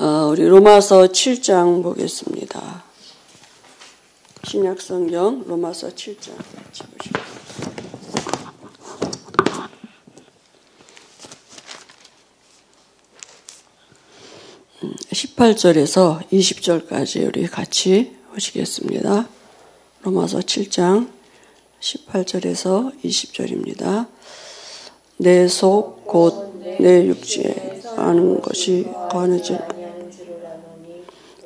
어, 우리 로마서 7장 보겠습니다. 신약 성경 로마서 7장 같이 보시죠. 음, 18절에서 20절까지 우리 같이 보시겠습니다. 로마서 7장 18절에서 20절입니다. 내 속 곧 내 육지에 아는 것이 거느질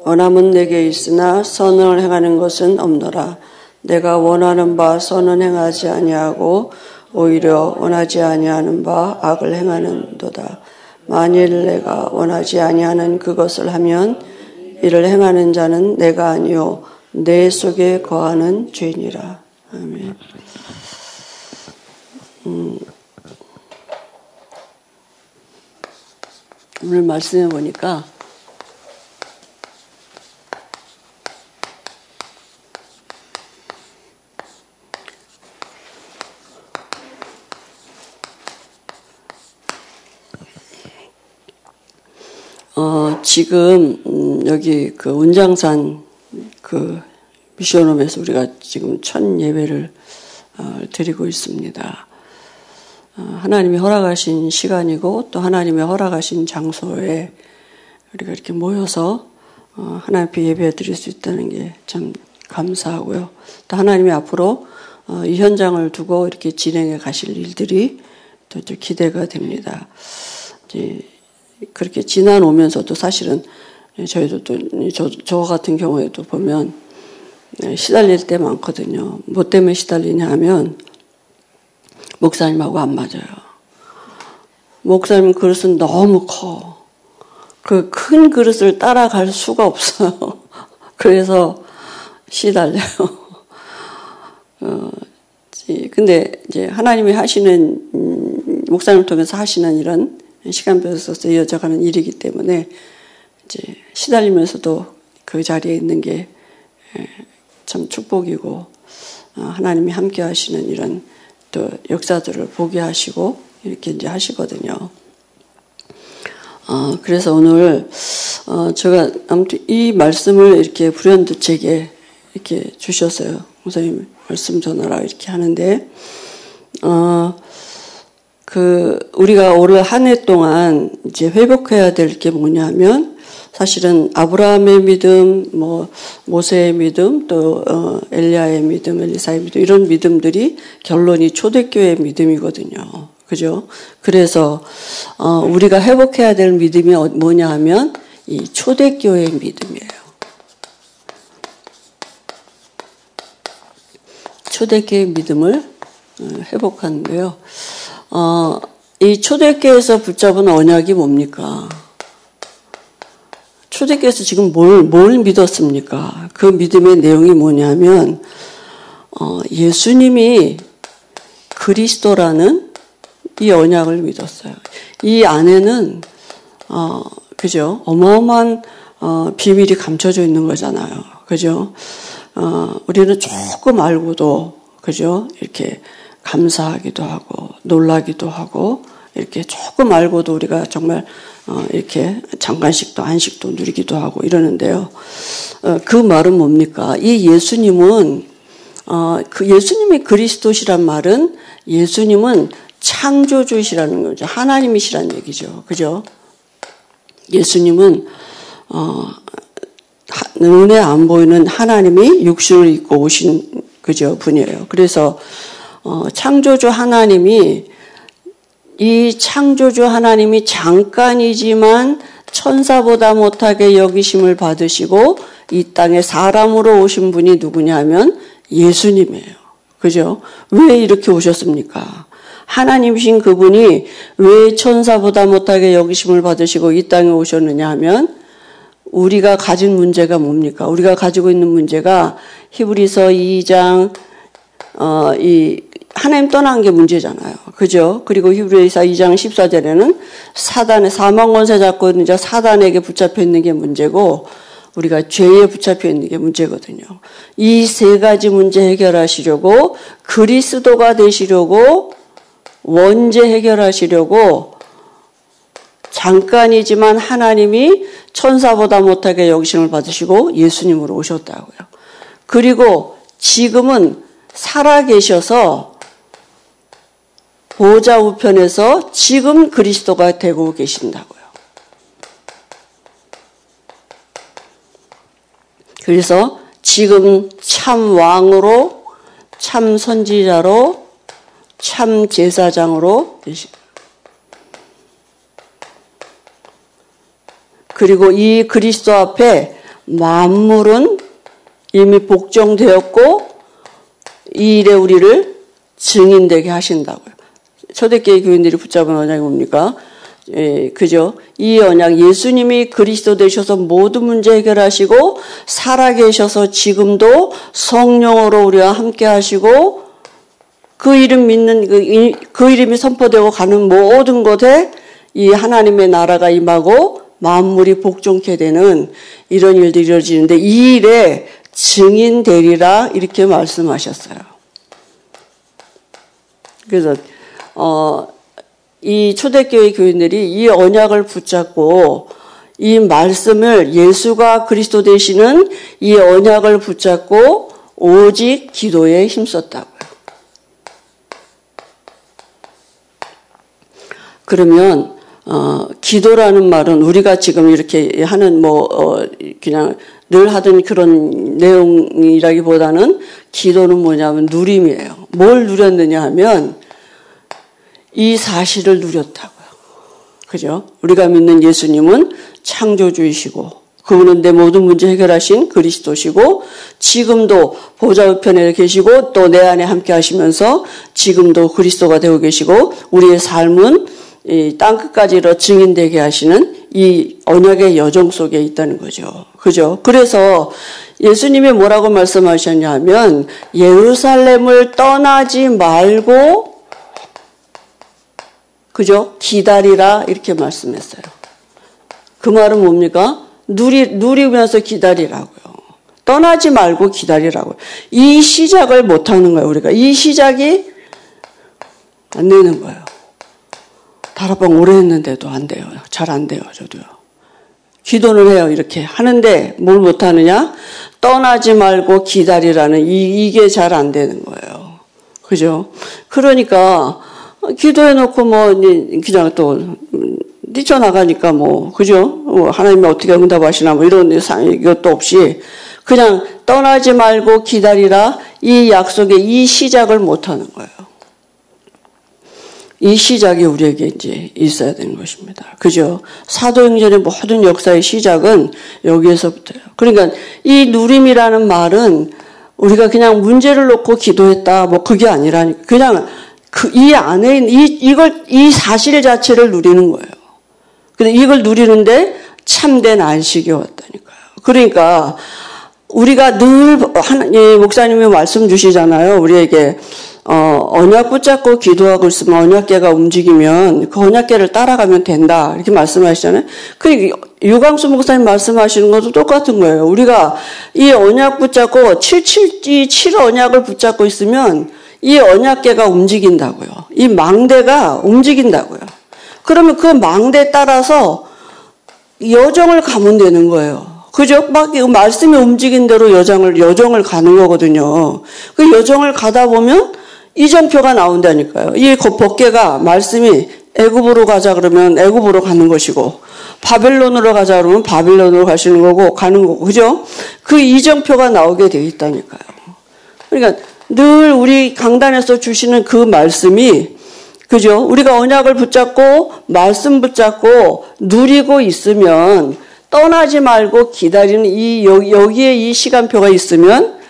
원함은 내게 있으나 선을 행하는 것은 없노라. 내가 원하는 바 선은 행하지 아니하고 오히려 원하지 아니하는 바 악을 행하는도다. 만일 내가 원하지 아니하는 그것을 하면 이를 행하는 자는 내가 아니요 내 속에 거하는 죄니라. 아멘. 음, 오늘 말씀해 보니까 어, 지금 음, 여기 그 운장산 그 미션홈에서 우리가 지금 첫 예배를 어, 드리고 있습니다. 어, 하나님이 허락하신 시간이고 또 하나님의 허락하신 장소에 우리가 이렇게 모여서 어, 하나님 앞에 예배 드릴 수 있다는 게 참 감사하고요. 또 하나님이 앞으로 어, 이 현장을 두고 이렇게 진행해 가실 일들이 또 기대가 됩니다. 이제 그렇게 지나오면서도 사실은 저희도 또, 저, 저 같은 경우에도 보면 시달릴 때 많거든요. 뭐 때문에 시달리냐 하면 목사님하고 안 맞아요. 목사님 그릇은 너무 커. 그 큰 그릇을 따라갈 수가 없어요. 그래서 시달려요. 어, 근데 이제 하나님이 하시는, 음, 목사님을 통해서 하시는 이런 시간표에 있어서 이어져가는 일이기 때문에 이제 시달리면서도 그 자리에 있는 게 참 축복이고 어, 하나님이 함께 하시는 이런 또 역사들을 보게 하시고 이렇게 이제 하시거든요. 어, 그래서 오늘 어, 제가 아무튼 이 말씀을 이렇게 불현듯 제게 이렇게 주셨어요. 목사님 말씀 전하라 이렇게 하는데 어, 그 우리가 올 한 해 동안 이제 회복해야 될 게 뭐냐면 사실은 아브라함의 믿음, 뭐 모세의 믿음, 또 어, 엘리야의 믿음, 엘리사의 믿음 이런 믿음들이 결론이 초대교회의 믿음이거든요. 그죠? 그래서 어, 우리가 회복해야 될 믿음이 어, 뭐냐 하면 이 초대교회의 믿음이에요. 초대교회의 믿음을 어, 회복하는데요. 어, 이 초대교회에서 붙잡은 언약이 뭡니까? 초대교회에서 지금 뭘, 뭘 믿었습니까? 그 믿음의 내용이 뭐냐면, 어, 예수님이 그리스도라는 이 언약을 믿었어요. 이 안에는, 어, 그죠? 어마어마한, 어, 비밀이 감춰져 있는 거잖아요. 그죠? 어, 우리는 조금 알고도, 그죠? 이렇게 감사하기도 하고 놀라기도 하고 이렇게 조금 알고도 우리가 정말 어, 이렇게 장관식도 안식도 누리기도 하고 이러는데요. 어, 그 말은 뭡니까? 이 예수님은 어, 그 예수님이 그리스도시란 말은 예수님은 창조주시라는 거죠. 하나님이시라는 얘기죠. 그죠? 예수님은 어, 눈에 안 보이는 하나님이 육신을 입고 오신 그죠 분이에요. 그래서 어, 창조주 하나님이 이 창조주 하나님이 잠깐이지만 천사보다 못하게 여기심을 받으시고 이 땅에 사람으로 오신 분이 누구냐면 예수님이에요. 그죠? 왜 이렇게 오셨습니까? 하나님이신 그분이 왜 천사보다 못하게 여기심을 받으시고 이 땅에 오셨느냐 하면 우리가 가진 문제가 뭡니까? 우리가 가지고 있는 문제가 히브리서 2장 어, 이 하나님 떠난 게 문제잖아요. 그죠? 그리고 히브리서 2장 14절에는 사단의 사망 권세 잡고 자 사단에게 붙잡혀 있는 게 문제고 우리가 죄에 붙잡혀 있는 게 문제거든요. 이 세 가지 문제 해결하시려고 그리스도가 되시려고 원죄 해결하시려고 잠깐이지만 하나님이 천사보다 못하게 여기심을 받으시고 예수님으로 오셨다고요. 그리고 지금은 살아 계셔서 보좌 우편에서 지금 그리스도가 되고 계신다고요. 그래서 지금 참 왕으로, 참 선지자로, 참 제사장으로 그리고 이 그리스도 앞에 만물은 이미 복종되었고 이 일에 우리를 증인되게 하신다고요. 초대교회 교인들이 붙잡은 언약이 뭡니까? 예, 그죠? 이 언약 예수님이 그리스도 되셔서 모든 문제 해결하시고 살아계셔서 지금도 성령으로 우리와 함께 하시고 그 이름 믿는 그, 그 이름이 선포되고 가는 모든 곳에 이 하나님의 나라가 임하고 만물이 복종케 되는 이런 일들이 이루어지는데 이 일에 증인 되리라 이렇게 말씀하셨어요. 그래서 어, 이 초대교회 교인들이 이 언약을 붙잡고 이 말씀을 예수가 그리스도 되시는 이 언약을 붙잡고 오직 기도에 힘썼다고요. 그러면 어, 기도라는 말은 우리가 지금 이렇게 하는 뭐 어, 그냥 늘 하던 그런 내용이라기보다는 기도는 뭐냐면 누림이에요. 뭘 누렸느냐 하면 이 사실을 누렸다고요. 그죠? 우리가 믿는 예수님은 창조주이시고 그분은 내 모든 문제 해결하신 그리스도시고 지금도 보좌 우편에 계시고 또 내 안에 함께 하시면서 지금도 그리스도가 되고 계시고 우리의 삶은 땅 끝까지로 증인되게 하시는 이 언약의 여정 속에 있다는 거죠. 그죠? 그래서 예수님이 뭐라고 말씀하셨냐면 예루살렘을 떠나지 말고 그죠? 기다리라 이렇게 말씀했어요. 그 말은 뭡니까? 누리, 누리면서 기다리라고요. 떠나지 말고 기다리라고요. 이 시작을 못 하는 거예요, 우리가. 이 시작이 안 되는 거예요. 다락방 오래 했는데도 안 돼요. 잘 안 돼요, 저도요. 기도는 해요, 이렇게. 하는데 뭘 못 하느냐? 떠나지 말고 기다리라는 이, 이게 잘 안 되는 거예요. 그죠? 그러니까, 기도해놓고 뭐 그냥 또 뛰쳐나가니까 뭐 그죠? 뭐 하나님이 어떻게 응답하시나 뭐 이런 이것도 없이 그냥 떠나지 말고 기다리라 이 약속의 이 시작을 못하는 거예요. 이 시작이 우리에게 이제 있어야 되는 것입니다. 그죠? 사도행전의 모든 역사의 시작은 여기에서부터요. 그러니까 이 누림이라는 말은 우리가 그냥 문제를 놓고 기도했다 뭐 그게 아니라니까 그냥 그 이 안에 이 이걸 이 사실 자체를 누리는 거예요. 근데 이걸 누리는데 참된 안식이 왔다니까요. 그러니까 우리가 늘 하나님 목사님이 말씀 주시잖아요. 우리에게 어, 언약 붙잡고 기도하고 있으면 언약계가 움직이면 그 언약계를 따라가면 된다. 이렇게 말씀하시잖아요. 그 유광수 목사님 말씀하시는 것도 똑같은 거예요. 우리가 이 언약 붙잡고 77, 7 언약을 붙잡고 있으면 이 언약계가 움직인다고요. 이 망대가 움직인다고요. 그러면 그 망대 따라서 여정을 가면 되는 거예요. 그죠? 막 말씀이 움직인 대로 여정을 여정을 가는 거거든요. 그 여정을 가다 보면 이정표가 나온다니까요. 이 법계가 말씀이 애굽으로 가자 그러면 애굽으로 가는 것이고 바벨론으로 가자 그러면 바벨론으로 가시는 거고 가는 거고 그죠? 그 이정표가 나오게 돼 있다니까요. 그러니까 늘 우리 강단에서 주시는 그 말씀이 그죠? 우리가 언약을 붙잡고 말씀 붙잡고 누리고 있으면 떠나지 말고 기다리는 이 여기에 이 시간표가 있으면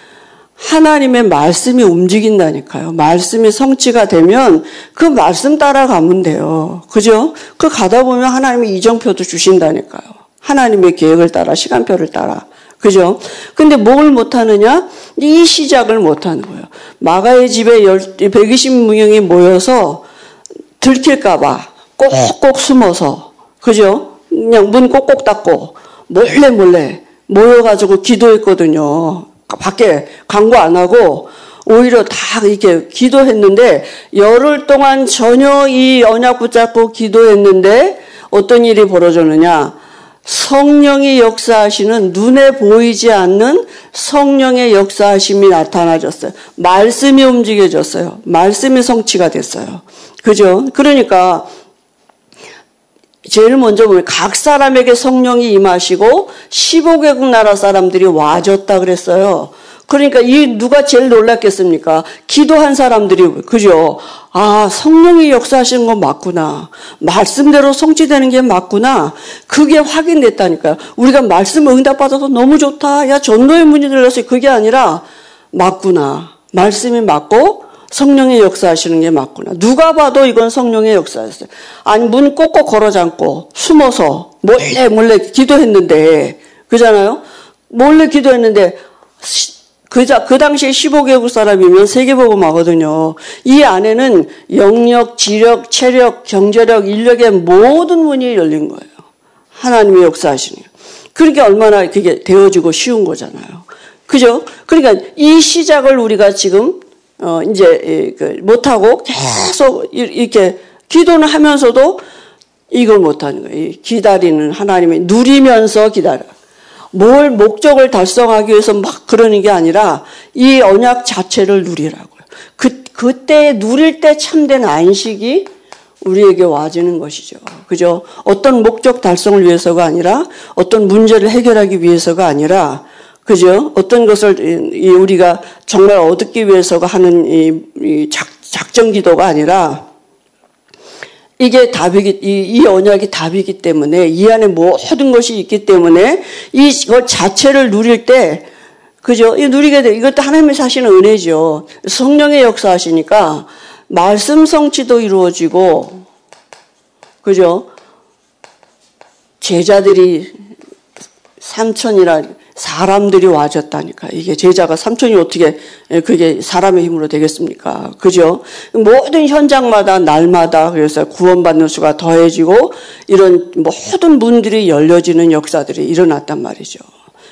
하나님의 말씀이 움직인다니까요. 말씀이 성취가 되면 그 말씀 따라가면 돼요. 그죠? 그 가다 보면 하나님이 이정표도 주신다니까요. 하나님의 계획을 따라 시간표를 따라. 그죠? 근데 뭘 못하느냐? 이 시작을 못하는 거예요. 마가의 집에 120명이 모여서 들킬까봐 꼭꼭 숨어서, 그죠? 그냥 문 꼭꼭 닫고, 몰래 몰래 모여가지고 기도했거든요. 밖에 광고 안 하고, 오히려 다 이렇게 기도했는데, 열흘 동안 전혀 이 언약 붙잡고 기도했는데, 어떤 일이 벌어졌느냐? 성령이 역사하시는 눈에 보이지 않는 성령의 역사하심이 나타나졌어요. 말씀이 움직여졌어요. 말씀이 성취가 됐어요. 그죠? 그러니까 제일 먼저 보면 각 사람에게 성령이 임하시고 15개국 나라 사람들이 와줬다 그랬어요. 그러니까 이 누가 제일 놀랐겠습니까? 기도한 사람들이 그죠? 아 성령이 역사하시는 건 맞구나. 말씀대로 성취되는 게 맞구나. 그게 확인됐다니까요. 우리가 말씀 응답받아서 너무 좋다. 야 전도의 문이 들렸어요. 그게 아니라 맞구나. 말씀이 맞고 성령의 역사하시는 게 맞구나. 누가 봐도 이건 성령의 역사였어요. 아니 문 꼭꼭 걸어 잠고 숨어서 몰래 몰래 기도했는데 그잖아요. 몰래 기도했는데 그, 그 당시에 15개국 사람이면 세계보고하거든요. 이 안에는 영역, 지력, 체력, 경제력, 인력의 모든 문이 열린 거예요. 하나님의 역사하시는. 그러니까 얼마나 그게 되어지고 쉬운 거잖아요. 그죠? 그러니까 이 시작을 우리가 지금 어 이제 그 못하고 계속 이렇게 기도는 하면서도 이걸 못하는 거예요. 기다리는 하나님의 누리면서 기다려. 뭘 목적을 달성하기 위해서 막 그러는 게 아니라 이 언약 자체를 누리라고요. 그, 그때 누릴 때 참된 안식이 우리에게 와지는 것이죠. 그죠? 어떤 목적 달성을 위해서가 아니라 어떤 문제를 해결하기 위해서가 아니라 그죠? 어떤 것을 우리가 정말 얻기 위해서가 하는 이 작, 작전 기도가 아니라 이게 답이기, 이, 이 언약이 답이기 때문에 이 안에 모든 것이 있기 때문에 이것 자체를 누릴 때 그죠? 이 누리게 돼. 이것도 하나님의 사실은 은혜죠. 성령의 역사하시니까 말씀 성취도 이루어지고 그죠? 제자들이 삼천이라 사람들이 와졌다니까. 이게 제자가 삼천이 어떻게 그게 사람의 힘으로 되겠습니까? 그죠? 모든 현장마다 날마다 그래서 구원받는 수가 더해지고 이런 모든 문들이 열려지는 역사들이 일어났단 말이죠.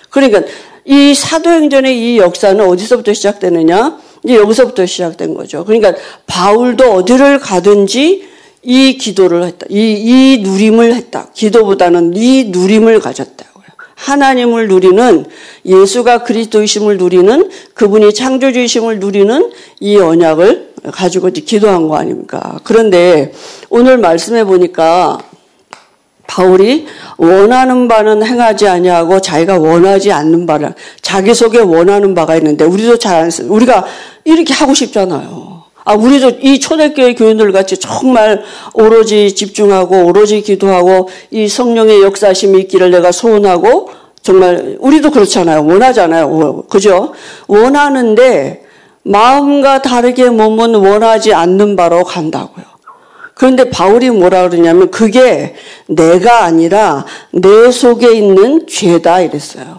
그러니까 이 사도행전의 이 역사는 어디서부터 시작되느냐? 이제 여기서부터 시작된 거죠. 그러니까 바울도 어디를 가든지 이 기도를 했다. 이, 이 누림을 했다. 기도보다는 이 누림을 가졌다. 하나님을 누리는 예수가 그리스도이심을 누리는 그분이 창조주이심을 누리는 이 언약을 가지고 기도한 거 아닙니까? 그런데 오늘 말씀해 보니까 바울이 원하는 바는 행하지 아니하고 자기가 원하지 않는 바를 자기 속에 원하는 바가 있는데 우리도 잘 안 쓰. 우리가 이렇게 하고 싶잖아요. 아, 우리도 이 초대교회 교인들 같이 정말 오로지 집중하고 오로지 기도하고 이 성령의 역사심이 있기를 내가 소원하고 정말 우리도 그렇잖아요. 원하잖아요. 그죠? 원하는데 마음과 다르게 몸은 원하지 않는 바로 간다고요. 그런데 바울이 뭐라 그러냐면 그게 내가 아니라 내 속에 있는 죄다 이랬어요.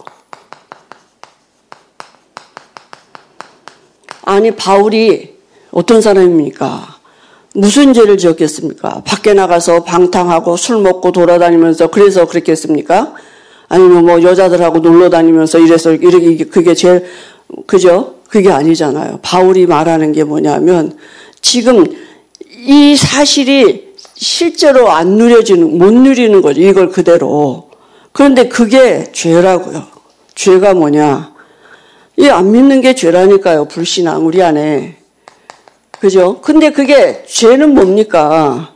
아니 바울이 어떤 사람입니까? 무슨 죄를 지었겠습니까? 밖에 나가서 방탕하고 술 먹고 돌아다니면서 그래서 그랬겠습니까? 아니면 뭐 여자들하고 놀러 다니면서 이래서 이렇게 그게 제일 그죠? 그게 아니잖아요. 바울이 말하는 게 뭐냐면 지금 이 사실이 실제로 안 누려지는 못 누리는 거죠. 이걸 그대로. 그런데 그게 죄라고요. 죄가 뭐냐? 이 안 믿는 게 죄라니까요. 불신앙 우리 안에. 그죠? 근데 그게 죄는 뭡니까?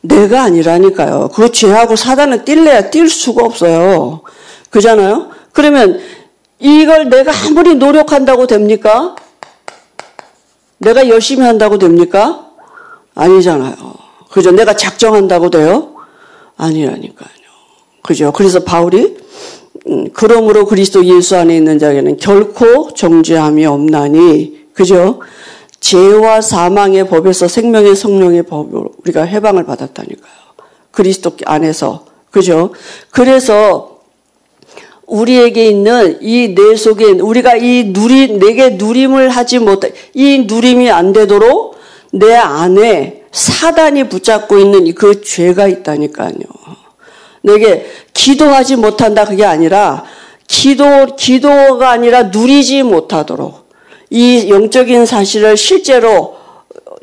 내가 아니라니까요. 그 죄하고 사단은 뛸래야 뛸 수가 없어요. 그잖아요? 그러면 이걸 내가 아무리 노력한다고 됩니까? 내가 열심히 한다고 됩니까? 아니잖아요. 그죠? 내가 작정한다고 돼요? 아니라니까요. 그죠? 그래서 바울이 음, 그러므로 그리스도 예수 안에 있는 자에게는 결코 정죄함이 없나니 그죠? 죄와 사망의 법에서 생명의 성령의 법으로 우리가 해방을 받았다니까요. 그리스도 안에서. 그죠? 그래서 우리에게 있는 이 내 속에 우리가 이 누리 내게 누림을 하지 못해 이 누림이 안 되도록 내 안에 사단이 붙잡고 있는 그 죄가 있다니까요. 내게 기도하지 못한다 그게 아니라 기도 기도가 아니라 누리지 못하도록 이 영적인 사실을 실제로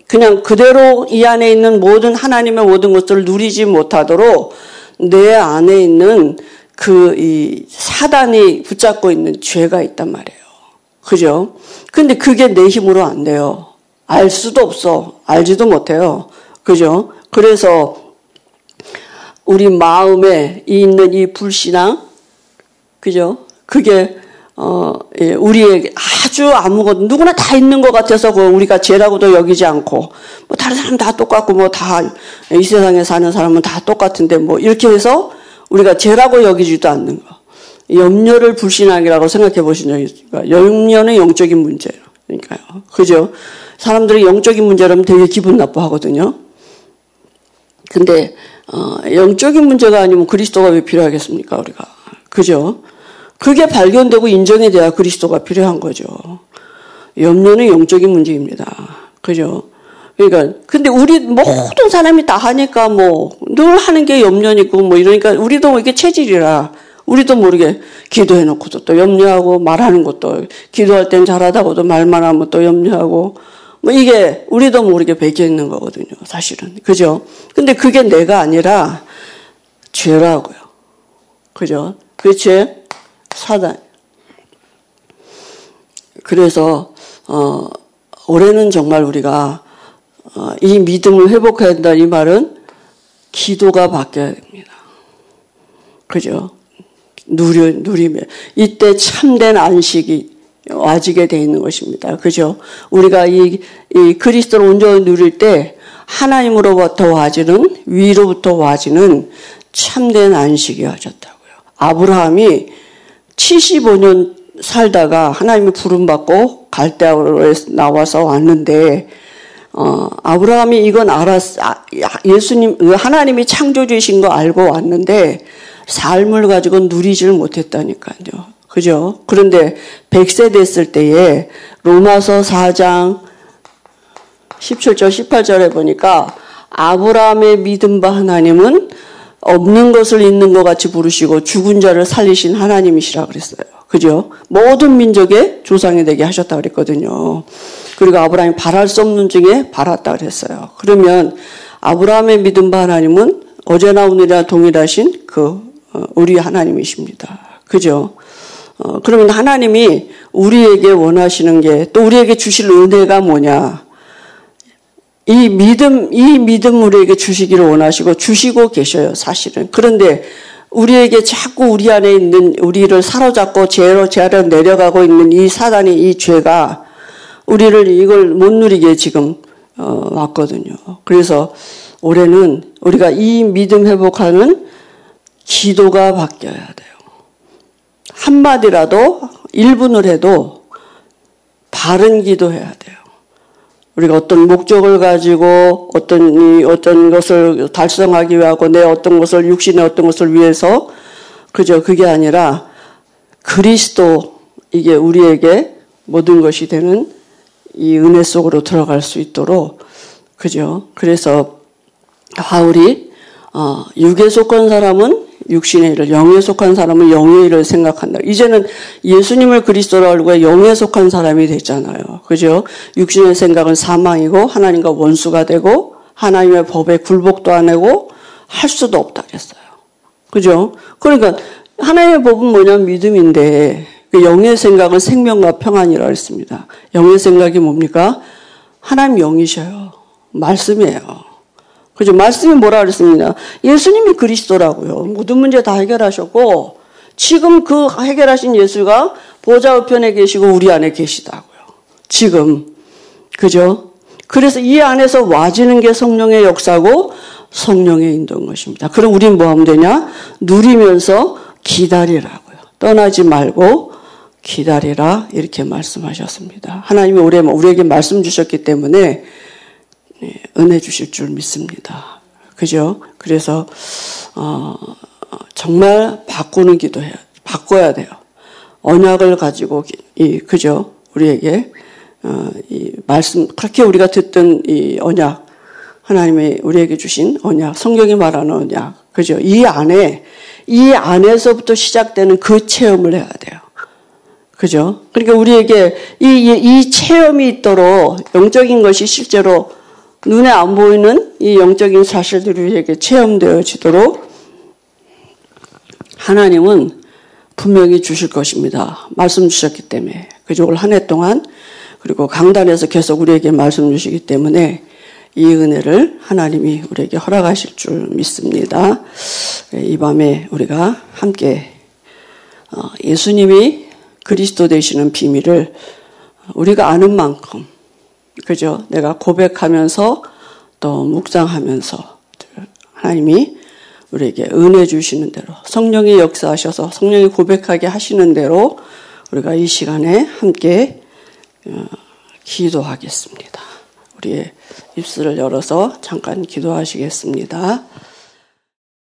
그냥 그대로 이 안에 있는 모든 하나님의 모든 것들을 누리지 못하도록 내 안에 있는 그 이 사단이 붙잡고 있는 죄가 있단 말이에요. 그죠? 근데 그게 내 힘으로 안 돼요. 알 수도 없어. 알지도 못해요. 그죠? 그래서 우리 마음에 있는 이 불신앙, 그죠? 그게 어, 예, 우리에게 아주 아무것도 누구나 다 있는 것 같아서 그 우리가 죄라고도 여기지 않고 뭐 다른 사람 다 똑같고 뭐 다 이 세상에 사는 사람은 다 똑같은데 뭐 이렇게 해서 우리가 죄라고 여기지도 않는 거. 염려를 불신앙이라고 생각해 보신 적 있습니까? 염려는 영적인 문제니까요. 그죠? 사람들이 영적인 문제라면 되게 기분 나빠하거든요. 근데 어, 영적인 문제가 아니면 그리스도가 왜 필요하겠습니까? 우리가 그죠? 그게 발견되고 인정이 돼야 그리스도가 필요한 거죠. 염려는 영적인 문제입니다. 그죠? 그러니까 근데 우리 모든 사람이 다 하니까 뭐 늘 하는 게 염려니고 뭐 이러니까 우리도 이게 체질이라 우리도 모르게 기도해 놓고도 또 염려하고 말하는 것도 기도할 땐 잘하다고도 말만 하면 또 염려하고 뭐 이게 우리도 모르게 베껴 있는 거거든요. 사실은. 그죠? 근데 그게 내가 아니라 죄라고요. 그죠? 그 죄, 사단. 그래서, 어, 올해는 정말 우리가, 어, 이 믿음을 회복해야 된다. 이 말은 기도가 바뀌어야 됩니다. 그죠? 누리, 누리며. 이때 참된 안식이 와지게 돼 있는 것입니다. 그죠? 우리가 이, 이 그리스도를 온전히 누릴 때 하나님으로부터 와지는, 위로부터 와지는 참된 안식이 와졌다고요. 아브라함이 75년 살다가 하나님의 부름받고 갈대아로 나와서 왔는데, 어, 아브라함이 이건 알았, 아, 예수님, 하나님이 창조주이신 거 알고 왔는데, 삶을 가지고 누리지를 못했다니까요. 그죠? 그런데 100세 됐을 때에 로마서 4장 17절, 18절에 보니까 아브라함의 믿음 바 하나님은 없는 것을 있는 것 같이 부르시고 죽은 자를 살리신 하나님이시라 그랬어요. 그죠? 모든 민족의 조상이 되게 하셨다 그랬거든요. 그리고 아브라함이 바랄 수 없는 중에 바랐다 그랬어요. 그러면 아브라함의 믿음 바 하나님은 어제나 오늘이나 동일하신 그 어, 우리 하나님이십니다. 그죠? 어, 그러면 하나님이 우리에게 원하시는 게 또 우리에게 주실 은혜가 뭐냐? 이 믿음, 이 믿음 우리에게 주시기를 원하시고 주시고 계셔요, 사실은. 그런데 우리에게 자꾸 우리 안에 있는 우리를 사로잡고 죄로 죄로 내려가고 있는 이 사단이 이 죄가 우리를 이걸 못 누리게 지금 어, 왔거든요. 그래서 올해는 우리가 이 믿음 회복하는 기도가 바뀌어야 돼요. 한마디라도 1분을 해도 바른 기도해야 돼요. 우리가 어떤 목적을 가지고 어떤 이 어떤 것을 달성하기 위하고 내 어떤 것을 육신의 어떤 것을 위해서 그저 그게 아니라 그리스도 이게 우리에게 모든 것이 되는 이 은혜 속으로 들어갈 수 있도록 그죠? 그래서 바울이 어, 육에 속한 사람은 육신의 일을 영에 속한 사람은 영의 일을 생각한다. 이제는 예수님을 그리스도로 알고 영에 속한 사람이 됐잖아요. 그죠? 육신의 생각은 사망이고 하나님과 원수가 되고 하나님의 법에 굴복도 안 하고 할 수도 없다 그랬어요. 그죠? 그러니까 하나님의 법은 뭐냐면 믿음인데 그 영의 생각은 생명과 평안이라고 했습니다. 영의 생각이 뭡니까? 하나님 영이셔요. 말씀이에요. 그죠? 말씀이 뭐라 그랬습니다. 예수님이 그리스도라고요. 모든 문제 다 해결하셨고, 지금 그 해결하신 예수가 보좌 우편에 계시고 우리 안에 계시다고요. 지금. 그죠? 그래서 이 안에서 와지는 게 성령의 역사고 성령의 인도인 것입니다. 그럼 우리는 뭐 하면 되냐? 누리면서 기다리라고요. 떠나지 말고 기다리라 이렇게 말씀하셨습니다. 하나님이 우리에게 말씀 주셨기 때문에 예, 은혜 주실 줄 믿습니다. 그죠? 그래서 어, 정말 바꾸는 기도해야 바꿔야 돼요. 언약을 가지고 이 그죠? 우리에게 어, 이 말씀 그렇게 우리가 듣던 이 언약 하나님의 우리에게 주신 언약 성경이 말하는 언약 그죠? 이 안에 이 안에서부터 시작되는 그 체험을 해야 돼요. 그죠? 그러니까 우리에게 이, 이, 이 체험이 있도록 영적인 것이 실제로 눈에 안 보이는 이 영적인 사실들이 우리에게 체험되어지도록 하나님은 분명히 주실 것입니다. 말씀 주셨기 때문에. 그죠? 올한 해 동안 그리고 강단에서 계속 우리에게 말씀 주시기 때문에 이 은혜를 하나님이 우리에게 허락하실 줄 믿습니다. 예, 이 밤에 우리가 함께 어, 예수님이 그리스도 되시는 비밀을 우리가 아는 만큼 그죠? 내가 고백하면서 또 묵상하면서 하나님이 우리에게 은혜 주시는 대로 성령이 역사하셔서 성령이 고백하게 하시는 대로 우리가 이 시간에 함께 어, 기도하겠습니다. 우리의 입술을 열어서 잠깐 기도하시겠습니다.